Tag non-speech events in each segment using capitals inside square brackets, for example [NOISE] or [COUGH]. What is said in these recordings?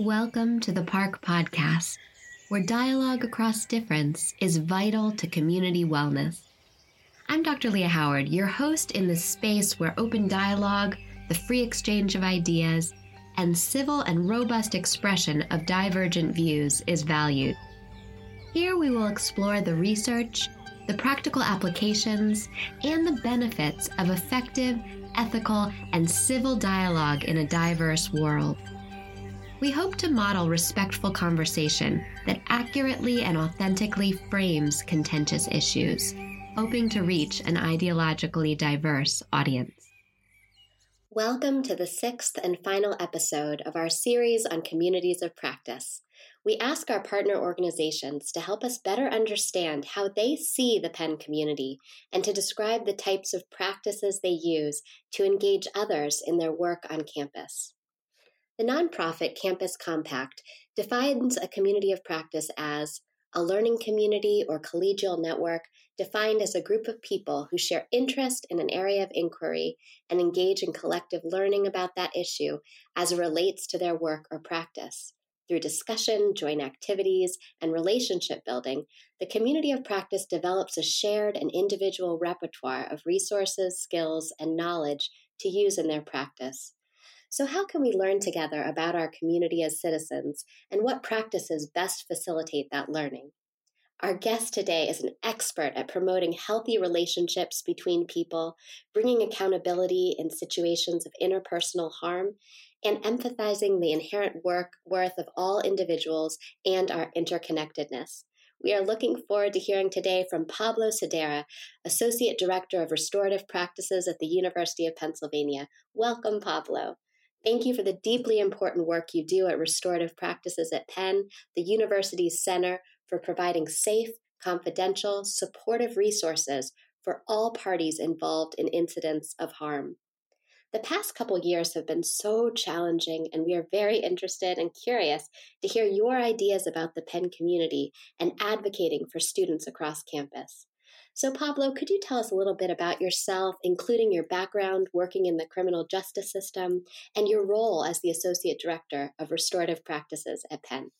Welcome to the Park Podcast, where dialogue across difference is vital to community wellness. I'm Dr. Lia Howard, your host in this space where open dialogue, the free exchange of ideas, and civil and robust expression of divergent views is valued. Here we will explore the research, the practical applications, and the benefits of effective, ethical, and civil dialogue in a diverse world. We hope to model respectful conversation that accurately and authentically frames contentious issues, hoping to reach an ideologically diverse audience. Welcome to the sixth and final episode of our series on communities of practice. We ask our partner organizations to help us better understand how they see the Penn community and to describe the types of practices they use to engage others in their work on campus. The nonprofit Campus Compact defines a community of practice as a learning community or collegial network defined as a group of people who share interest in an area of inquiry and engage in collective learning about that issue as it relates to their work or practice. Through discussion, joint activities, and relationship building, the community of practice develops a shared and individual repertoire of resources, skills, and knowledge to use in their practice. So, how can we learn together about our community as citizens and what practices best facilitate that learning? Our guest today is an expert at promoting healthy relationships between people, bringing accountability in situations of interpersonal harm, and empathizing the inherent work worth of all individuals and our interconnectedness. We are looking forward to hearing today from Pablo Cerdera, Associate Director of Restorative Practices at the University of Pennsylvania. Welcome, Pablo. Thank you for the deeply important work you do at Restorative Practices at Penn, the university's center for providing safe, confidential, supportive resources for all parties involved in incidents of harm. The past couple years have been so challenging, and we are very interested and curious to hear your ideas about the Penn community and advocating for students across campus. So, Pablo, could you tell us a little bit about yourself, including your background working in the criminal justice system and your role as the Associate Director of Restorative Practices at Penn?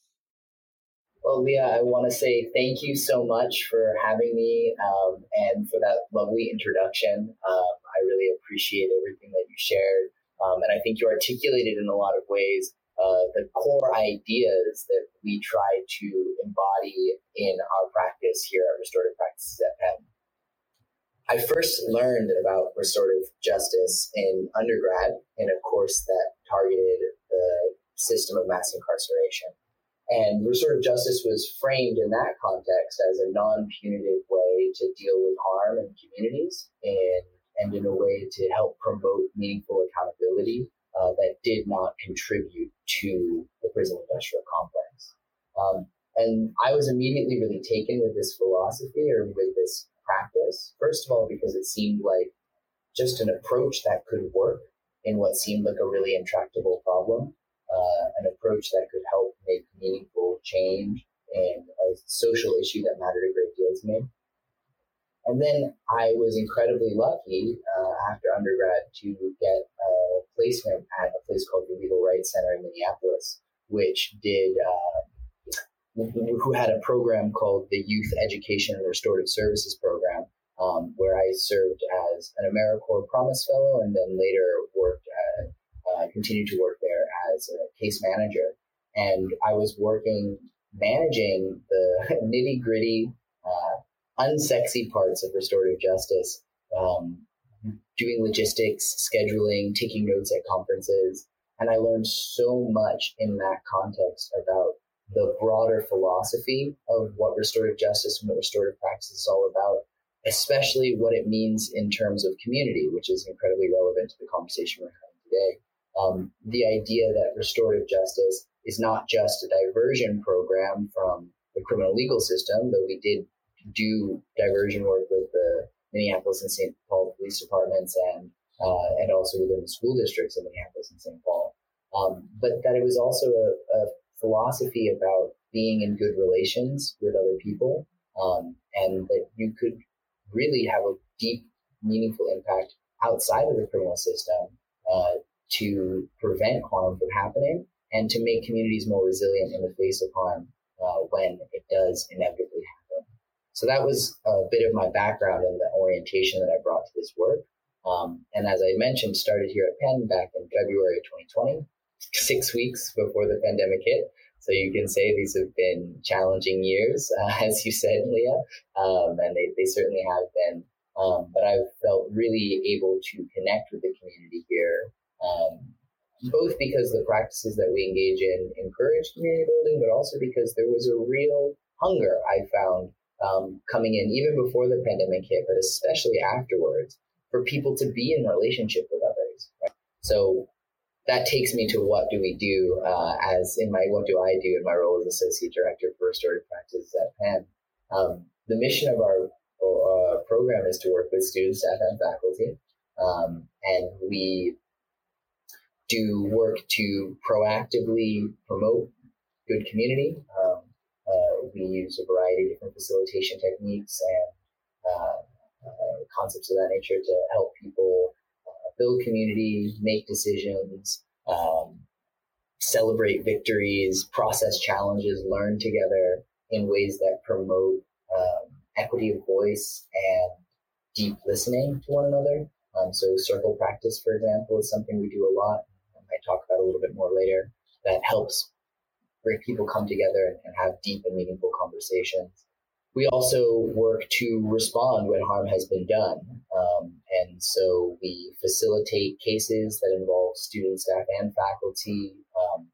Well, Lia, I want to say thank you so much for having me um, and for that lovely introduction. Um, I really appreciate everything that you shared. Um, and I think you articulated in a lot of ways uh, the core ideas that we try to embody in our practice here at Restorative Practices at Penn. I first learned about restorative justice in undergrad in a course that targeted the system of mass incarceration. And restorative justice was framed in that context as a non punitive way to deal with harm in communities and, and in a way to help promote meaningful accountability uh, that did not contribute to the prison industrial complex. Um, and I was immediately really taken with this philosophy or with this practice. First of all, because it seemed like just an approach that could work in what seemed like a really intractable problem, uh, an approach that could help make meaningful change in a social issue that mattered a great deal to me. And then I was incredibly lucky uh, after undergrad to get a placement at a place called the Legal Rights Center in Minneapolis, which did uh, who had a program called the Youth Education and Restorative Services Program, um, where I served as an AmeriCorps Promise Fellow and then later worked at, uh, continued to work there as a case manager. And I was working, managing the [LAUGHS] nitty gritty, uh, unsexy parts of restorative justice, um, doing logistics, scheduling, taking notes at conferences. And I learned so much in that context about the broader philosophy of what restorative justice and what restorative practice is all about, especially what it means in terms of community, which is incredibly relevant to the conversation we're having today. Um, the idea that restorative justice is not just a diversion program from the criminal legal system, though we did do diversion work with the Minneapolis and St. Paul police departments and uh, and also within the school districts in Minneapolis and St. Paul. Um, but that it was also a, a, philosophy about being in good relations with other people, um, and that you could really have a deep, meaningful impact outside of the criminal system uh, to prevent harm from happening and to make communities more resilient in the face of harm uh, when it does inevitably. So that was a bit of my background and the orientation that I brought to this work. Um, and as I mentioned, started here at Penn back in February of 2020, six weeks before the pandemic hit. So you can say these have been challenging years, uh, [LAUGHS] as you said, Lia, um, and they, they certainly have been. Um, but I've felt really able to connect with the community here, um, both because the practices that we engage in encourage community building, but also because there was a real hunger I found um, coming in even before the pandemic hit, but especially afterwards, for people to be in relationship with others. Right? So that takes me to what do we do uh, as in my what do I do in my role as associate director for restorative practices at Penn. Um, the mission of our uh, program is to work with students, staff, and faculty, um, and we do work to proactively promote good community. Uh, we use a variety of different facilitation techniques and uh, uh, concepts of that nature to help people build community, make decisions, um, celebrate victories, process challenges, learn together in ways that promote um, equity of voice and deep listening to one another. Um, so, circle practice, for example, is something we do a lot. I might talk about a little bit more later. That helps bring people come together and, and have deep and meaningful conversations. We also work to respond when harm has been done. Um, and so we facilitate cases that involve students, staff, and faculty. Um,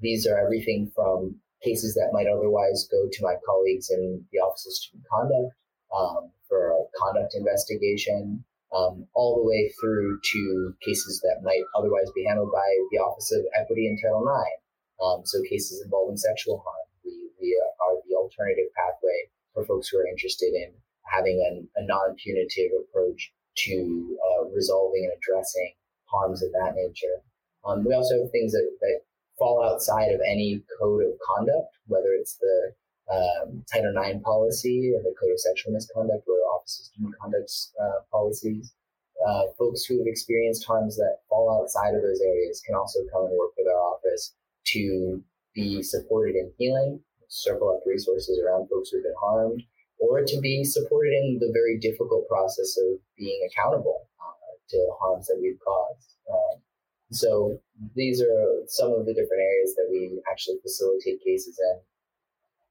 these are everything from cases that might otherwise go to my colleagues in the Office of Student Conduct um, for a conduct investigation, um, all the way through to cases that might otherwise be handled by the Office of Equity and Title IX. Um, so cases involving sexual harm. We, we are the alternative pathway for folks who are interested in having an, a non-punitive approach to uh, resolving and addressing harms of that nature. Um, we also have things that, that fall outside of any code of conduct, whether it's the um, Title IX policy or the Code of Sexual Misconduct or Office of Student Conduct uh, policies. Uh, folks who have experienced harms that fall outside of those areas can also come and work with our office to be supported in healing circle up resources around folks who've been harmed, or to be supported in the very difficult process of being accountable uh, to harms that we've caused. Um, so these are some of the different areas that we actually facilitate cases in.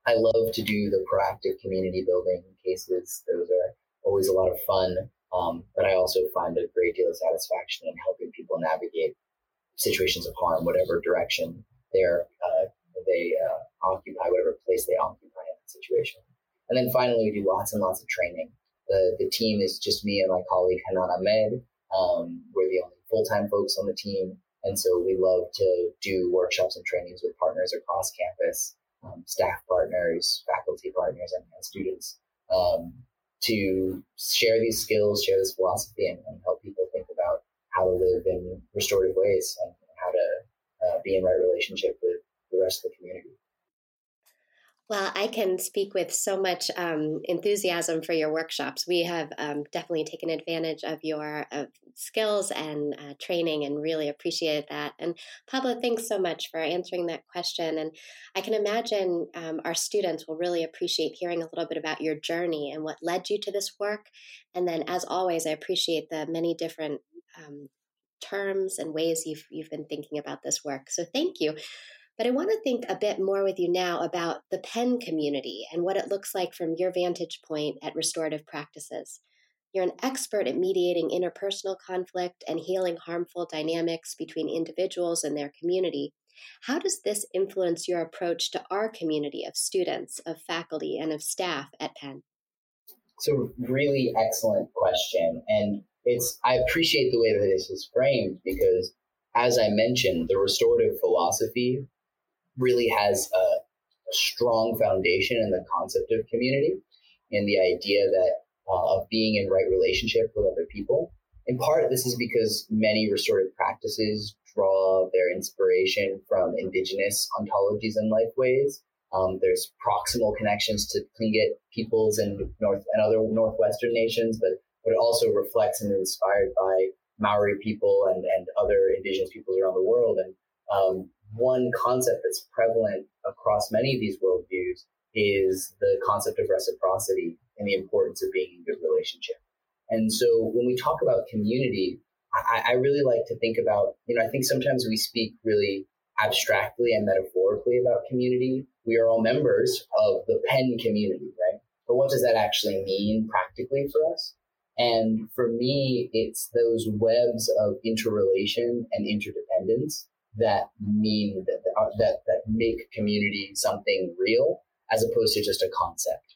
I love to do the proactive community building cases. Those are always a lot of fun. Um, but I also find a great deal of satisfaction in helping people navigate situations of harm, whatever direction they're uh, they uh, occupy, whatever place they occupy in that situation. And then finally, we do lots and lots of training. The, the team is just me and my colleague Hanan Ahmed. Um, we're the only full time folks on the team. And so we love to do workshops and trainings with partners across campus, um, staff partners, faculty partners, and, and students um, to share these skills, share this philosophy, and, and, help people think about how to live in restorative ways and be in right relationship with the rest of the community. Well, I can speak with so much um, enthusiasm for your workshops. We have um, definitely taken advantage of your skills and uh, training and really appreciated that. And Pablo, thanks so much for answering that question. And I can imagine um, our students will really appreciate hearing a little bit about your journey and what led you to this work. And then, as always, I appreciate the many different um, terms and ways you've, you've been thinking about this work. So, thank you. But I want to think a bit more with you now about the Penn community and what it looks like from your vantage point at restorative practices. You're an expert at mediating interpersonal conflict and healing harmful dynamics between individuals and their community. How does this influence your approach to our community of students, of faculty, and of staff at Penn? So, really excellent question. And it's I appreciate the way that this is framed because as I mentioned, the restorative philosophy really has a, a strong foundation in the concept of community and the idea that uh, of being in right relationship with other people. In part, this is because many restorative practices draw their inspiration from indigenous ontologies and life ways. Um, there's proximal connections to Tlingit peoples and north and other northwestern nations, but but it also reflects and is inspired by Maori people and, and other indigenous peoples around the world. And um, one concept that's prevalent across many of these worldviews is the concept of reciprocity and the importance of being in good relationship. And so when we talk about community, I, I really like to think about, you know, I think sometimes we speak really abstractly and metaphorically about community. We are all members of the Penn community, right? But what does that actually mean practically for us? And for me, it's those webs of interrelation and interdependence that mean that, that, that make community something real as opposed to just a concept,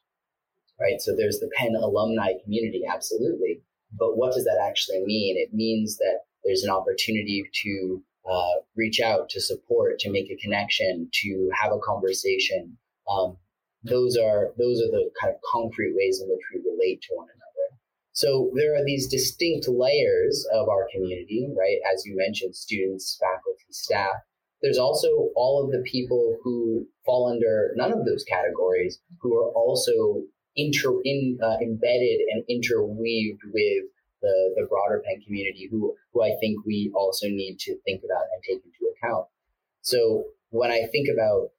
right? So there's the Penn alumni community, absolutely. But what does that actually mean? It means that there's an opportunity to uh, reach out, to support, to make a connection, to have a conversation. Um, those are those are the kind of concrete ways in which we relate to one another. So there are these distinct layers of our community, right? As you mentioned, students, faculty, staff. There's also all of the people who fall under none of those categories, who are also inter in, uh, embedded and interweaved with the, the broader Penn community, who who I think we also need to think about and take into account. So when I think about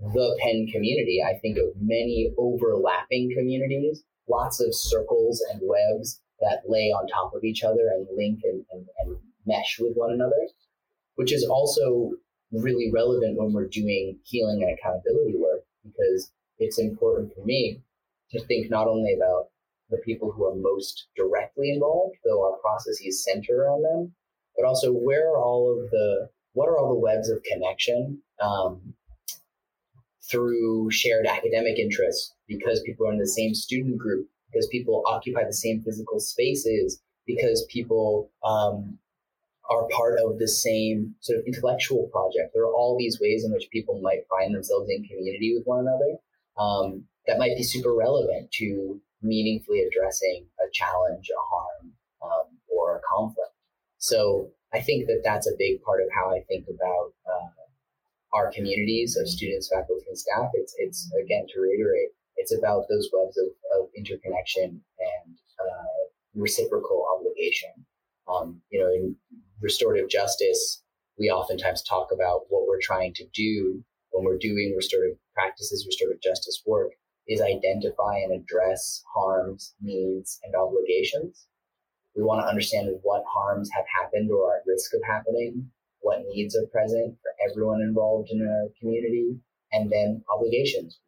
the Penn community, I think of many overlapping communities, lots of circles and webs that lay on top of each other and link and, and, and mesh with one another, which is also really relevant when we're doing healing and accountability work because it's important for me to think not only about the people who are most directly involved, though our processes center on them, but also where are all of the what are all the webs of connection um, through shared academic interests because people are in the same student group, because people occupy the same physical spaces, because people um, are part of the same sort of intellectual project. There are all these ways in which people might find themselves in community with one another um, that might be super relevant to meaningfully addressing a challenge, a harm, um, or a conflict. So I think that that's a big part of how I think about uh, our communities of students, faculty, and staff. It's it's again to reiterate, it's about those webs of, of interconnection and uh, reciprocal obligation. Um, you know, in restorative justice, we oftentimes talk about what we're trying to do when we're doing restorative practices, restorative justice work, is identify and address harms, needs, and obligations. We want to understand what harms have happened or are at risk of happening, what needs are present for everyone involved in a community, and then obligations.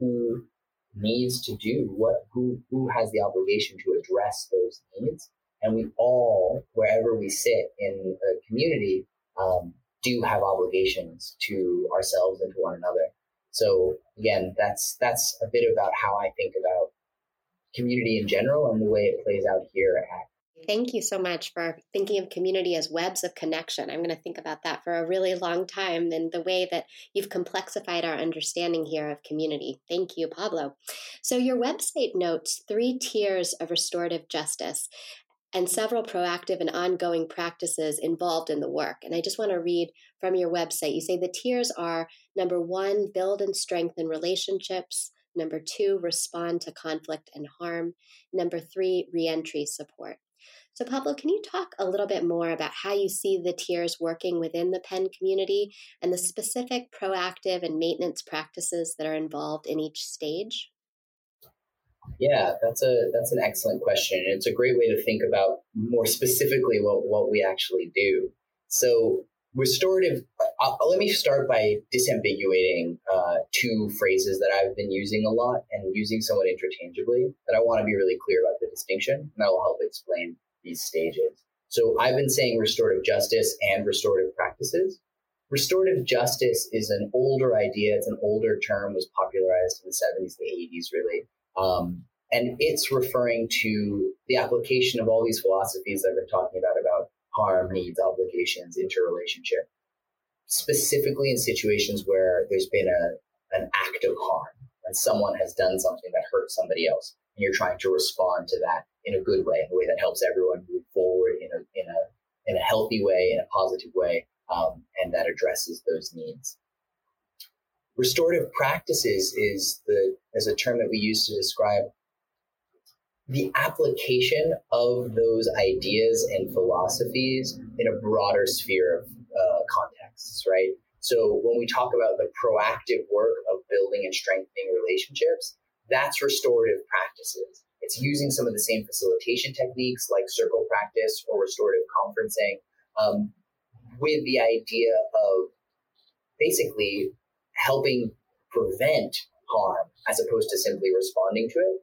Who needs to do what, who, who has the obligation to address those needs. And we all, wherever we sit in a community, um, do have obligations to ourselves and to one another. So again, that's that's a bit about how I think about community in general and the way it plays out here at Thank you so much for thinking of community as webs of connection. I'm going to think about that for a really long time and the way that you've complexified our understanding here of community. Thank you, Pablo. So, your website notes three tiers of restorative justice and several proactive and ongoing practices involved in the work. And I just want to read from your website. You say the tiers are number one, build and strengthen relationships. Number two, respond to conflict and harm. Number three, reentry support. So, Pablo, can you talk a little bit more about how you see the tiers working within the Penn community and the specific proactive and maintenance practices that are involved in each stage? Yeah, that's a that's an excellent question. It's a great way to think about more specifically what what we actually do. So restorative. Uh, let me start by disambiguating uh, two phrases that I've been using a lot and using somewhat interchangeably. That I want to be really clear about the distinction, and that will help explain these stages. So I've been saying restorative justice and restorative practices. Restorative justice is an older idea. It's an older term, was popularized in the 70s, the 80s, really. Um, and it's referring to the application of all these philosophies I've been talking about, about harm, needs, obligations, interrelationship, specifically in situations where there's been a, an act of harm and someone has done something that hurts somebody else. You're trying to respond to that in a good way, in a way that helps everyone move forward in a, in a, in a healthy way, in a positive way, um, and that addresses those needs. Restorative practices is the is a term that we use to describe the application of those ideas and philosophies in a broader sphere of uh, contexts, right? So when we talk about the proactive work of building and strengthening relationships, that's restorative practices. It's using some of the same facilitation techniques like circle practice or restorative conferencing um, with the idea of basically helping prevent harm as opposed to simply responding to it.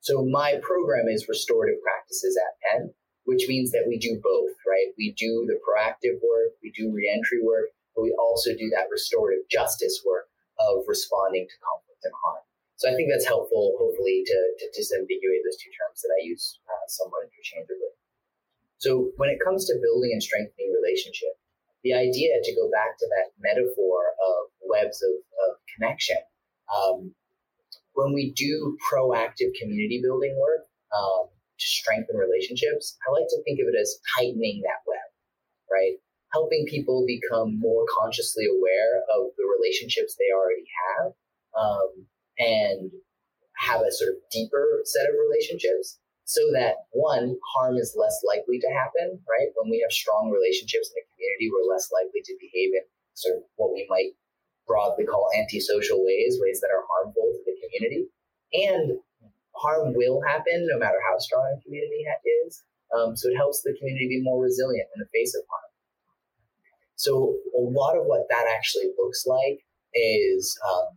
So my program is restorative practices at Penn, which means that we do both, right? We do the proactive work, we do reentry work, but we also do that restorative justice work of responding to conflict and harm. So I think that's helpful, hopefully, to, to disambiguate those two terms that I use uh, somewhat interchangeably. So when it comes to building and strengthening relationship, the idea to go back to that metaphor of webs of, of connection, um, when we do proactive community building work um, to strengthen relationships, I like to think of it as tightening that web, right? Helping people become more consciously aware of the relationships they already have um, and have a sort of deeper set of relationships so that one, harm is less likely to happen, right? When we have strong relationships in a community, we're less likely to behave in sort of what we might broadly call antisocial ways, ways that are harmful to the community. And harm will happen no matter how strong a community is. Um, so it helps the community be more resilient in the face of harm. So a lot of what that actually looks like is um,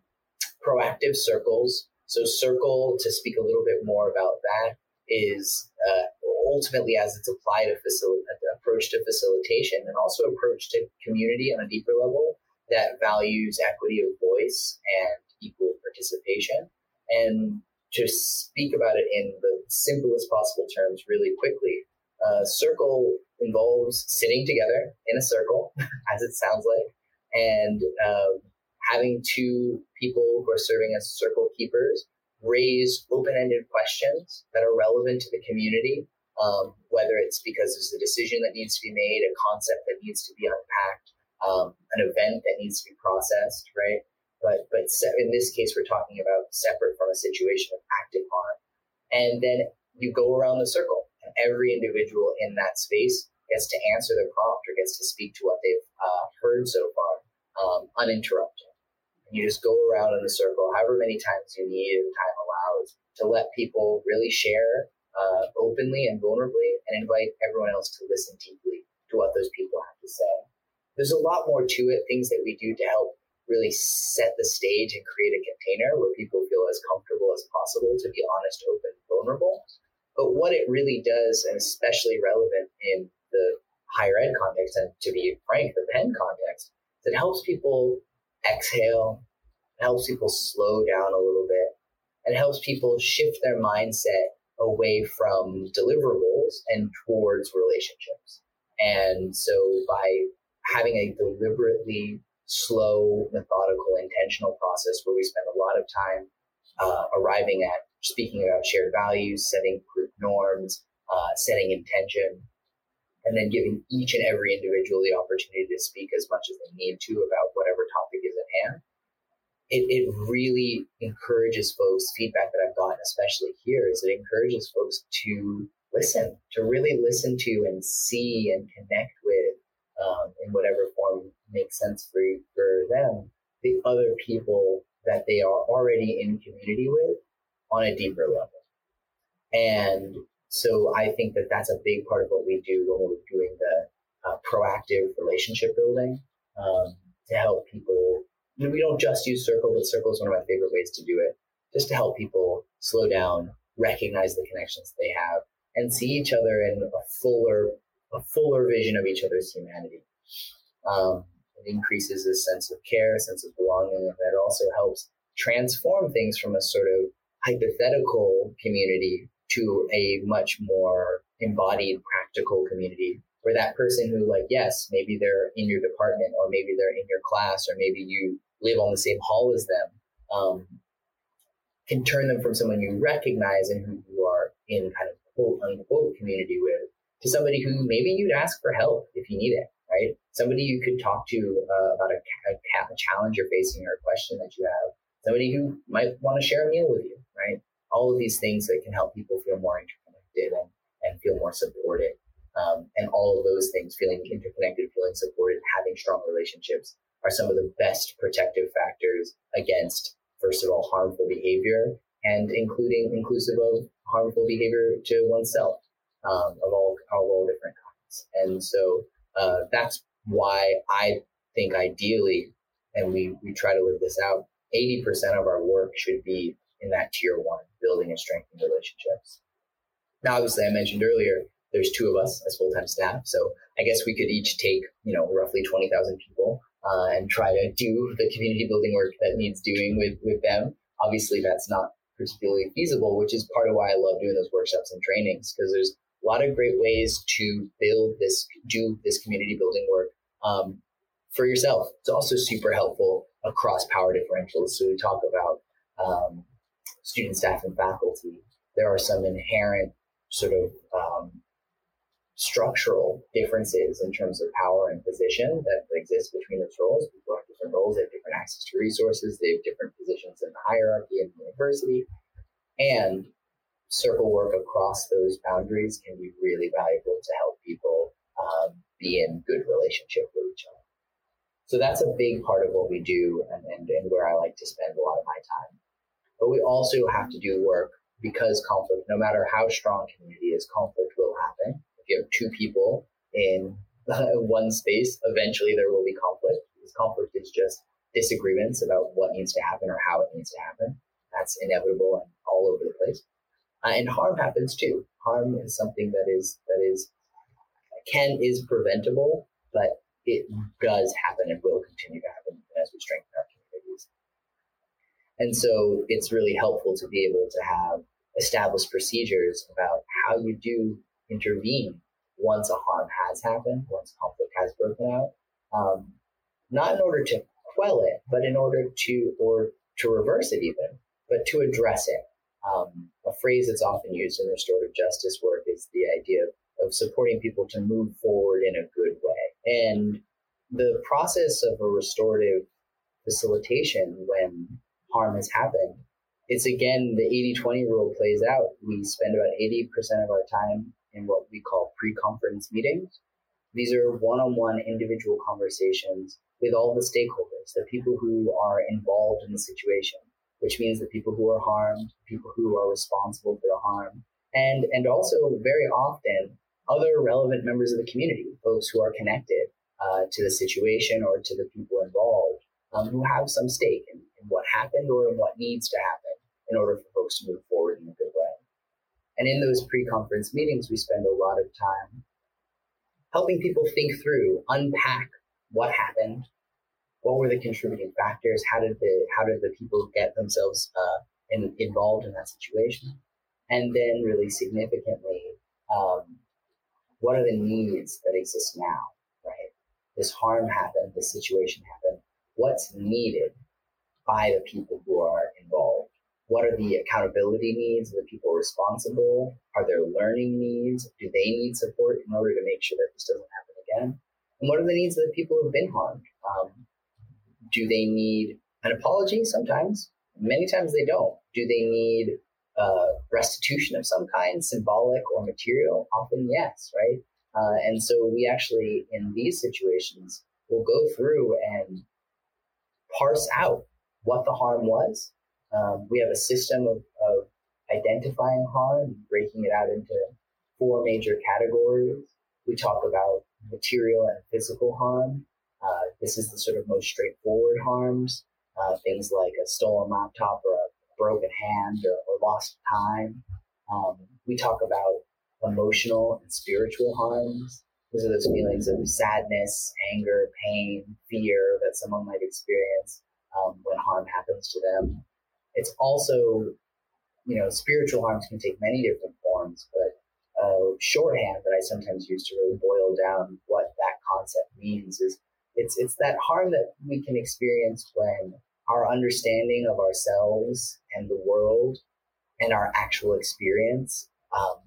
proactive circles. So circle, to speak a little bit more about that, is uh, ultimately as it's applied a facil- approach to facilitation and also approach to community on a deeper level that values equity of voice and equal participation. And to speak about it in the simplest possible terms really quickly, a circle involves sitting together in a circle, [LAUGHS] as it sounds like, and um, having two people who are serving as circle keepers raise open-ended questions that are relevant to the community, um, whether it's because there's a decision that needs to be made, a concept that needs to be unpacked, um, an event that needs to be processed, right? But but in this case, we're talking about separate from a situation of active harm, and then you go around the circle, and every individual in that space gets to answer the prompt or gets to speak to what they've uh, heard so far, um, uninterrupted. You just go around in a circle, however many times you need and time allows, to let people really share uh, openly and vulnerably, and invite everyone else to listen deeply to what those people have to say there's a lot more to it, things that we do to help really set the stage and create a container where people feel as comfortable as possible to be honest, open, vulnerable. But what it really does, and especially relevant in the higher ed context, and to be frank, the Penn context, is it helps people exhale, helps people slow down a little bit, and helps people shift their mindset away from deliverables and towards relationships. And so by having a deliberately slow, methodical, intentional process where we spend a lot of time uh, arriving at speaking about shared values, setting group norms, uh, setting intention, and then giving each and every individual the opportunity to speak as much as they need to about whatever topic It, it really encourages folks, feedback that I've gotten, especially here, is it encourages folks to listen, to really listen to and see and connect with um, in whatever form makes sense for for them, the other people that they are already in community with on a deeper level. And so I think that that's a big part of what we do when we're doing the uh, proactive relationship building um, to help people. We don't just use Circle, but Circle is one of my favorite ways to do it, just to help people slow down, recognize the connections they have, and see each other in a fuller a fuller vision of each other's humanity. Um, it increases a sense of care, a sense of belonging, and that also helps transform things from a sort of hypothetical community to a much more embodied, practical community where that person who, like, yes, maybe they're in your department or maybe they're in your class or maybe you live on the same hall as them, um, can turn them from someone you recognize and who you are in kind of quote unquote community with to somebody who maybe you'd ask for help if you need it, right? Somebody you could talk to uh, about a, a, a challenge you're facing or a question that you have. Somebody who might want to share a meal with you, right? All of these things that can help people feel more interconnected and, and feel more supported. Um, and all of those things, feeling interconnected, feeling supported, having strong relationships, are some of the best protective factors against, first of all, harmful behavior and including inclusive of harmful behavior to oneself um, of all of all different kinds. And so uh, that's why I think ideally, and we we try to live this out. Eighty percent of our work should be in that tier one, building and strengthening relationships. Now, obviously, I mentioned earlier there's two of us as full time staff, so I guess we could each take you know roughly twenty thousand people uh, and try to do the community building work that needs doing with with them. Obviously, that's not particularly feasible, which is part of why I love doing those workshops and trainings because there's a lot of great ways to build this, do this community building work um, for yourself. It's also super helpful across power differentials. So we talk about um, student, staff, and faculty. There are some inherent sort of um, structural differences in terms of power and position that exist between those roles. People have different roles, they have different access to resources, they have different positions in the hierarchy in the university. And circle work across those boundaries can be really valuable to help people um, be in good relationship with each other. So that's a big part of what we do and, and, and where I like to spend a lot of my time. But we also have to do work because conflict, no matter how strong community is, conflict will happen you have two people in [LAUGHS] one space, eventually there will be conflict because conflict is just disagreements about what needs to happen or how it needs to happen. That's inevitable and all over the place. Uh, and harm happens too. Harm is something that is that is can is preventable, but it does happen and will continue to happen as we strengthen our communities. And so it's really helpful to be able to have established procedures about how you do intervene once a harm has happened, once conflict has broken out, um, not in order to quell it, but in order to, or to reverse it even, but to address it. Um, a phrase that's often used in restorative justice work is the idea of, of supporting people to move forward in a good way. And the process of a restorative facilitation when harm has happened it's again the 80-20 rule plays out. We spend about 80% of our time in what we call pre-conference meetings. These are one-on-one individual conversations with all the stakeholders, the people who are involved in the situation, which means the people who are harmed, people who are responsible for the harm, and and also very often other relevant members of the community, folks who are connected uh, to the situation or to the people involved, um, who have some stake in, in what happened or in what needs to happen in order for folks to move forward in a good. And in those pre-conference meetings, we spend a lot of time helping people think through, unpack what happened, what were the contributing factors, how did the how did the people get themselves uh, in, involved in that situation, and then really significantly, um, what are the needs that exist now? Right, this harm happened, this situation happened. What's needed by the people who are involved? What are the accountability needs of the people responsible? Are there learning needs? Do they need support in order to make sure that this doesn't happen again? And what are the needs of the people who've been harmed? Um, do they need an apology? Sometimes. Many times they don't. Do they need uh, restitution of some kind, symbolic or material? Often, yes, right? Uh, and so we actually, in these situations, will go through and parse out what the harm was um, we have a system of, of identifying harm, breaking it out into four major categories. We talk about material and physical harm. Uh, this is the sort of most straightforward harms, uh, things like a stolen laptop or a broken hand or, or lost time. Um, we talk about emotional and spiritual harms. Those are those feelings of sadness, anger, pain, fear that someone might experience um, when harm happens to them. It's also, you know, spiritual harms can take many different forms, but uh, shorthand that I sometimes use to really boil down what that concept means is it's it's that harm that we can experience when our understanding of ourselves and the world and our actual experience um,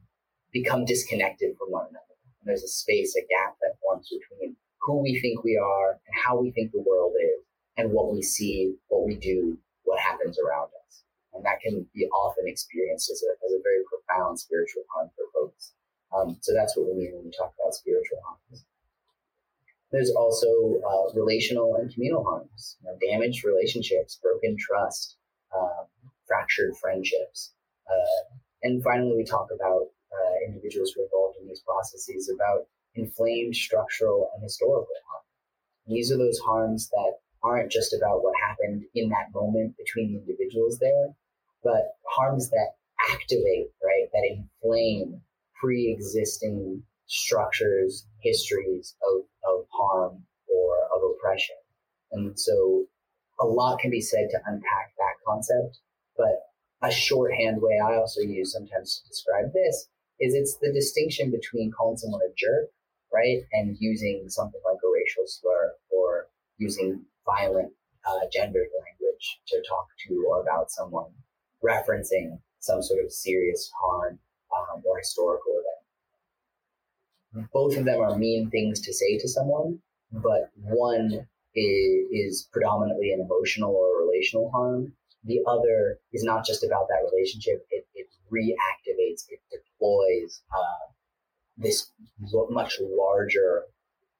become disconnected from one another. And there's a space, a gap that forms between who we think we are and how we think the world is and what we see, what we do, what happens around us. And that can be often experienced as a, as a very profound spiritual harm for folks. Um, so that's what we mean when we talk about spiritual harms. There's also uh, relational and communal harms, you know, damaged relationships, broken trust, um, fractured friendships. Uh, and finally, we talk about uh, individuals who are involved in these processes about inflamed structural and historical harm. And these are those harms that aren't just about what happened in that moment between the individuals there, but harms that activate, right, that inflame pre-existing structures, histories of, of harm or of oppression. And so a lot can be said to unpack that concept, but a shorthand way I also use sometimes to describe this is it's the distinction between calling someone a jerk, right, and using something like a racial slur or using violent uh, gendered language to talk to or about someone, referencing some sort of serious harm um, or historical event. Both of them are mean things to say to someone, but one is, is predominantly an emotional or relational harm. The other is not just about that relationship. It, it reactivates, it deploys uh, this much larger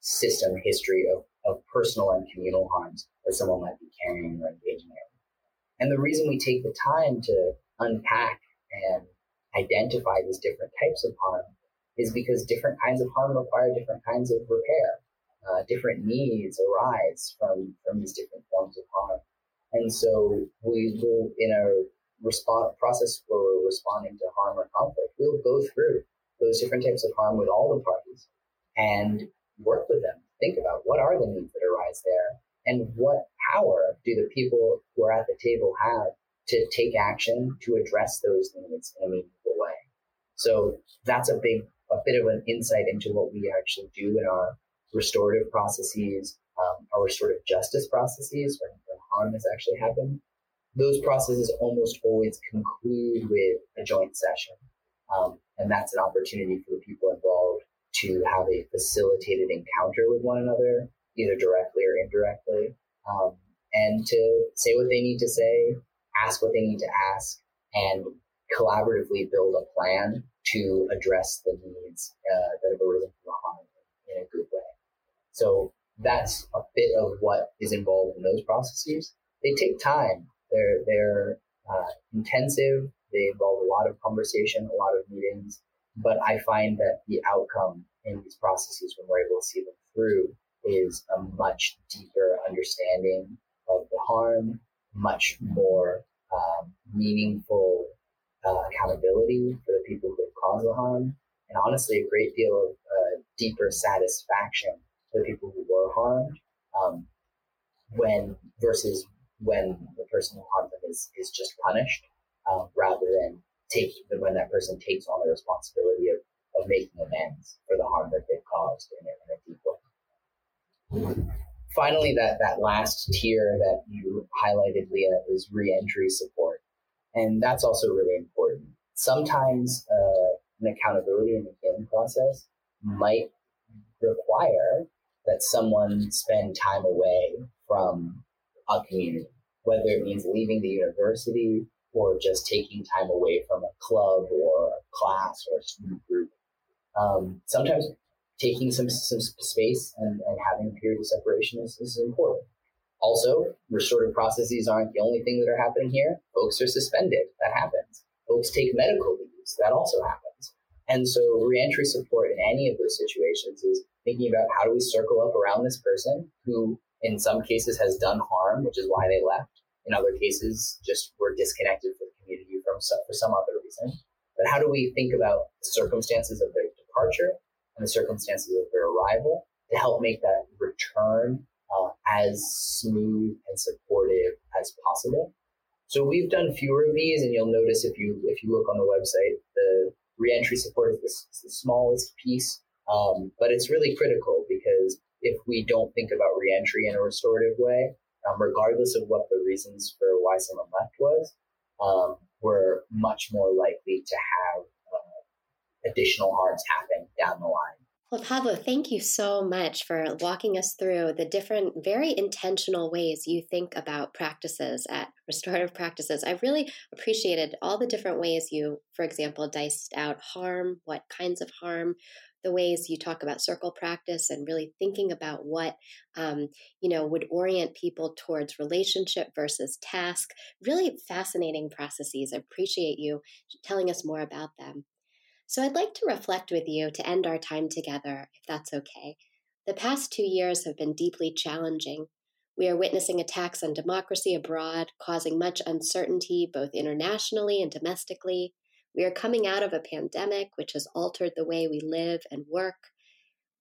system history of, of personal and communal harms that someone might be carrying or engaging in. And the reason we take the time to unpack and identify these different types of harm is because different kinds of harm require different kinds of repair. Uh, different needs arise from, from these different forms of harm. And so we will, in a response process where we're responding to harm or conflict, we'll go through those different types of harm with all the parties and work with them. Think about what are the needs that arise there and what power do the people who are at the table have to take action to address those needs in a meaningful way. So that's a big, a bit of an insight into what we actually do in our restorative processes, um, our restorative justice processes when, when harm has actually happened. Those processes almost always conclude with a joint session. Um, and that's an opportunity for the people involved to have a facilitated encounter with one another, either directly or indirectly, um, and to say what they need to say, ask what they need to ask, and collaboratively build a plan to address the needs uh, that have arisen from the harm in a good way. So that's a bit of what is involved in those processes. They take time. They're they're uh, intensive. They involve a lot of conversation, a lot of meetings. But I find that the outcome in these processes, when we're able to see them through, is a much deeper understanding of the harm, much more um, meaningful uh, accountability for the people who have caused the harm, and honestly, a great deal of uh, deeper satisfaction for the people who were harmed. Um, when versus when the person who harmed them is, is just punished, um, rather than take when that person takes on the responsibility of, of making amends for the harm that they've caused in a, in a deep way. Finally, that, that last tier that you highlighted, Lia, is reentry support. And that's also really important. Sometimes uh, an accountability and the healing process might require that someone spend time away from a community, whether it means leaving the university or just taking time away from a club or a class or a student group. Um, sometimes taking some, some space and, and having a period of separation is, is important. Also, restorative processes aren't the only thing that are happening here. Folks are suspended. That happens. Folks take medical leaves. That also happens. And so reentry support in any of those situations is thinking about how do we circle up around this person who in some cases has done harm, which is why they left. In other cases, just were disconnected from the community from some, for some other reason. But how do we think about the circumstances of their departure and the circumstances of their arrival to help make that return uh, as smooth and supportive as possible. So we've done fewer of these, and you'll notice if you if you look on the website, the reentry support is the, the smallest piece, um, but it's really critical because if we don't think about reentry in a restorative way, um, regardless of what the reasons for why someone left was, um, we're much more likely to have additional harms happen down the line. Well, Pablo, thank you so much for walking us through the different, very intentional ways you think about practices at restorative practices. I really appreciated all the different ways you, for example, diced out harm, what kinds of harm, the ways you talk about circle practice, and really thinking about what um, you know would orient people towards relationship versus task. Really fascinating processes. I appreciate you telling us more about them. So I'd like to reflect with you to end our time together, if that's okay. The past two years have been deeply challenging. We are witnessing attacks on democracy abroad, causing much uncertainty both internationally and domestically. We are coming out of a pandemic which has altered the way we live and work.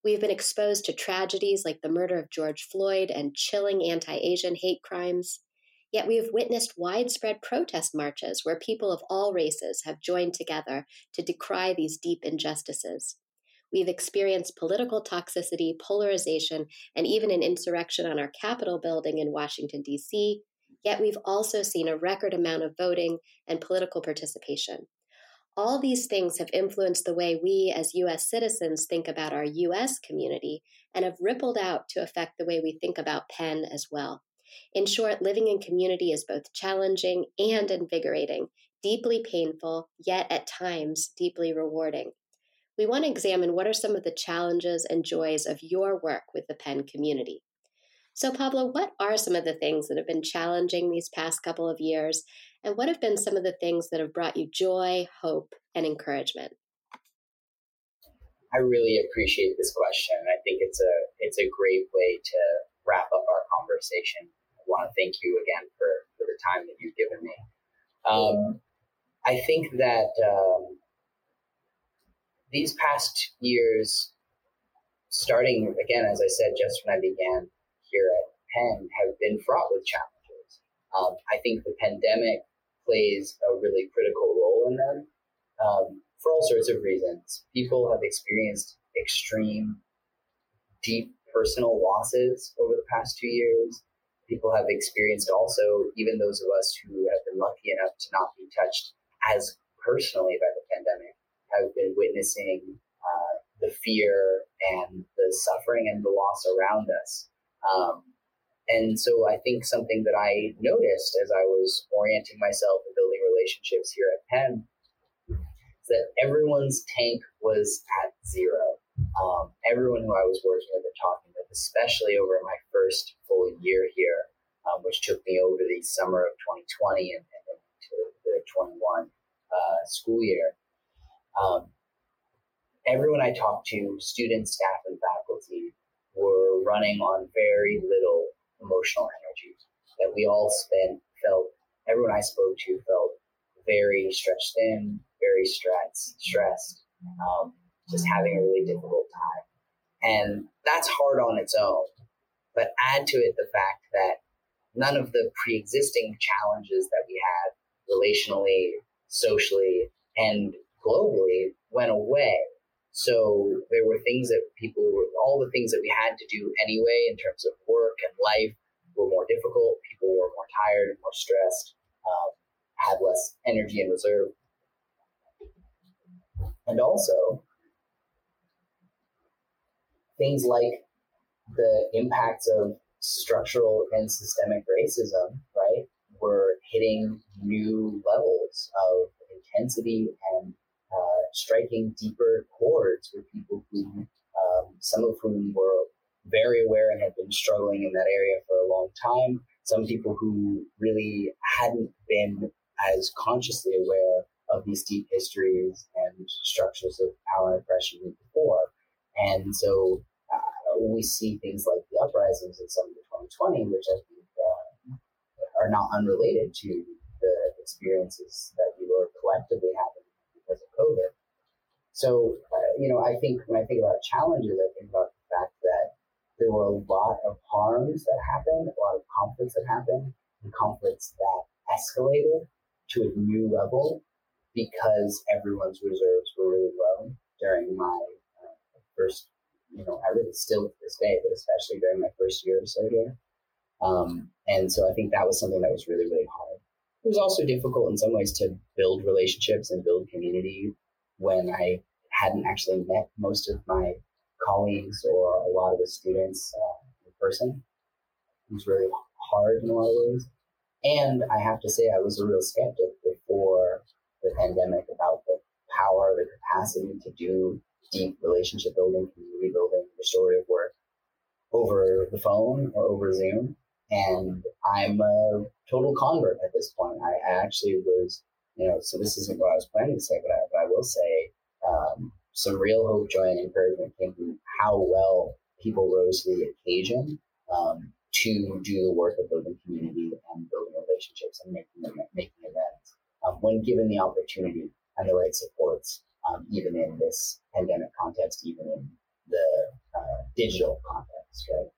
We have been exposed to tragedies like the murder of George Floyd and chilling anti Asian hate crimes. Yet we have witnessed widespread protest marches where people of all races have joined together to decry these deep injustices. We've experienced political toxicity, polarization, and even an insurrection on our Capitol building in Washington, D.C. Yet we've also seen a record amount of voting and political participation. All these things have influenced the way we as U.S. citizens think about our U.S. community and have rippled out to affect the way we think about Penn as well. In short, living in community is both challenging and invigorating, deeply painful, yet at times deeply rewarding. We want to examine what are some of the challenges and joys of your work with the Penn community. So, Pablo, what are some of the things that have been challenging these past couple of years, and what have been some of the things that have brought you joy, hope, and encouragement? I really appreciate this question. I think it's a it's a great way to wrap up our conversation want to thank you again for, for the time that you've given me. Um, I think that um, these past years, starting again, as I said, just when I began here at Penn, have been fraught with challenges. Um, I think the pandemic plays a really critical role in them um, for all sorts of reasons. People have experienced extreme, deep personal losses over the past two years people have experienced also, even those of us who have been lucky enough to not be touched as personally by the pandemic, have been witnessing uh, the fear and the suffering and the loss around us. Um, and so I think something that I noticed as I was orienting myself and building relationships here at Penn is that everyone's tank was at zero. Um, everyone who I was working with and talking especially over my first full year here, um, which took me over the summer of 2020 and, and to the 21 uh, school year. Um, everyone I talked to, students, staff, and faculty, were running on very little emotional energy. That we all spent, felt, everyone I spoke to felt very stretched thin, very stressed, stressed, um, just having a really difficult time. And that's hard on its own. But add to it the fact that none of the pre-existing challenges that we had relationally, socially, and globally went away. So there were things that people were, all the things that we had to do anyway in terms of work and life were more difficult. People were more tired and more stressed, um, had less energy and reserve. And also, things like the impacts of structural and systemic racism, right, were hitting new levels of intensity and uh, striking deeper chords with people who, um, some of whom were very aware and had been struggling in that area for a long time. Some people who really hadn't been as consciously aware of these deep histories and structures of power and oppression before. And so we see things like the uprisings in summer of the 2020, which I think uh, are not unrelated to the experiences that we were collectively having because of COVID. So, uh, you know, I think when I think about challenges, I think about the fact that there were a lot of harms that happened, a lot of conflicts that happened, and conflicts that escalated to a new level because everyone's reserves were really low during my uh, first you know, I really still to this day, but especially during my first year or so here. Um, and so I think that was something that was really, really hard. It was also difficult in some ways to build relationships and build community when I hadn't actually met most of my colleagues or a lot of the students uh, in person. It was really hard in a lot of ways. And I have to say, I was a real skeptic before the pandemic about the power, the capacity to do deep relationship building, community building, restorative work over the phone or over Zoom. And I'm a total convert at this point. I, I actually was, you know, so this isn't what I was planning to say, but I, but I will say um, some real hope, joy, and encouragement came from how well people rose to the occasion um, to do the work of building community and building relationships and making making events um, when given the opportunity and the right supports, um, even in this pandemic context, even in the uh, digital context, right?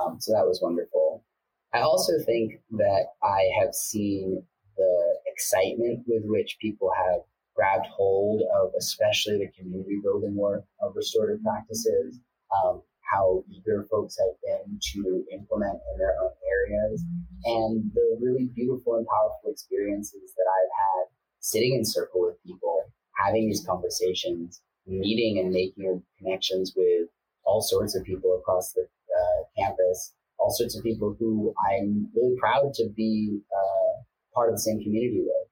Um, so that was wonderful. I also think that I have seen the excitement with which people have grabbed hold of, especially the community building work of restorative practices, um, how eager folks have been to implement in their own areas, and the really beautiful and powerful experiences that I've had sitting in circle with people, having these conversations, meeting and making connections with all sorts of people across the uh, campus, all sorts of people who I'm really proud to be uh, part of the same community with.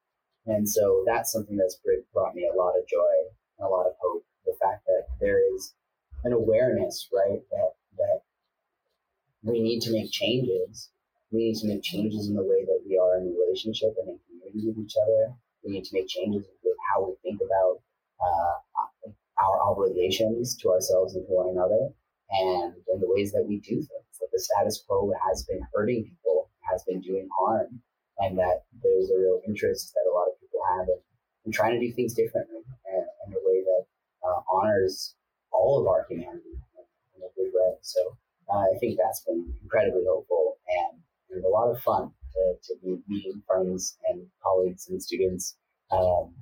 And so that's something that's brought me a lot of joy and a lot of hope. The fact that there is an awareness, right, that that we need to make changes. We need to make changes in the way that we are in relationship and in community with each other. We need to make changes with how we think about uh, our obligations to ourselves and to one another, and in the ways that we do things. That the status quo has been hurting people, has been doing harm, and that there's a real interest that a lot of people have in, in trying to do things differently and in a way that uh, honors all of our humanity in a good way. So uh, I think that's been incredibly hopeful and, and a lot of fun to, to be meeting friends and colleagues and students um,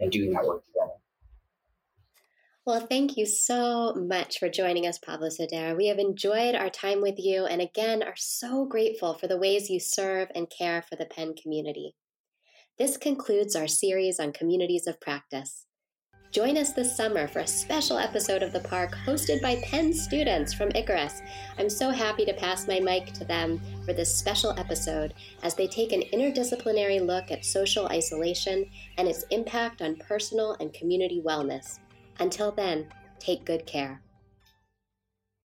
and doing that work together. Well, thank you so much for joining us, Pablo Cerdera. We have enjoyed our time with you and again are so grateful for the ways you serve and care for the Penn community. This concludes our series on communities of practice. Join us this summer for a special episode of The Park hosted by Penn students from Icarus. I'm so happy to pass my mic to them for this special episode as they take an interdisciplinary look at social isolation and its impact on personal and community wellness. Until then, take good care.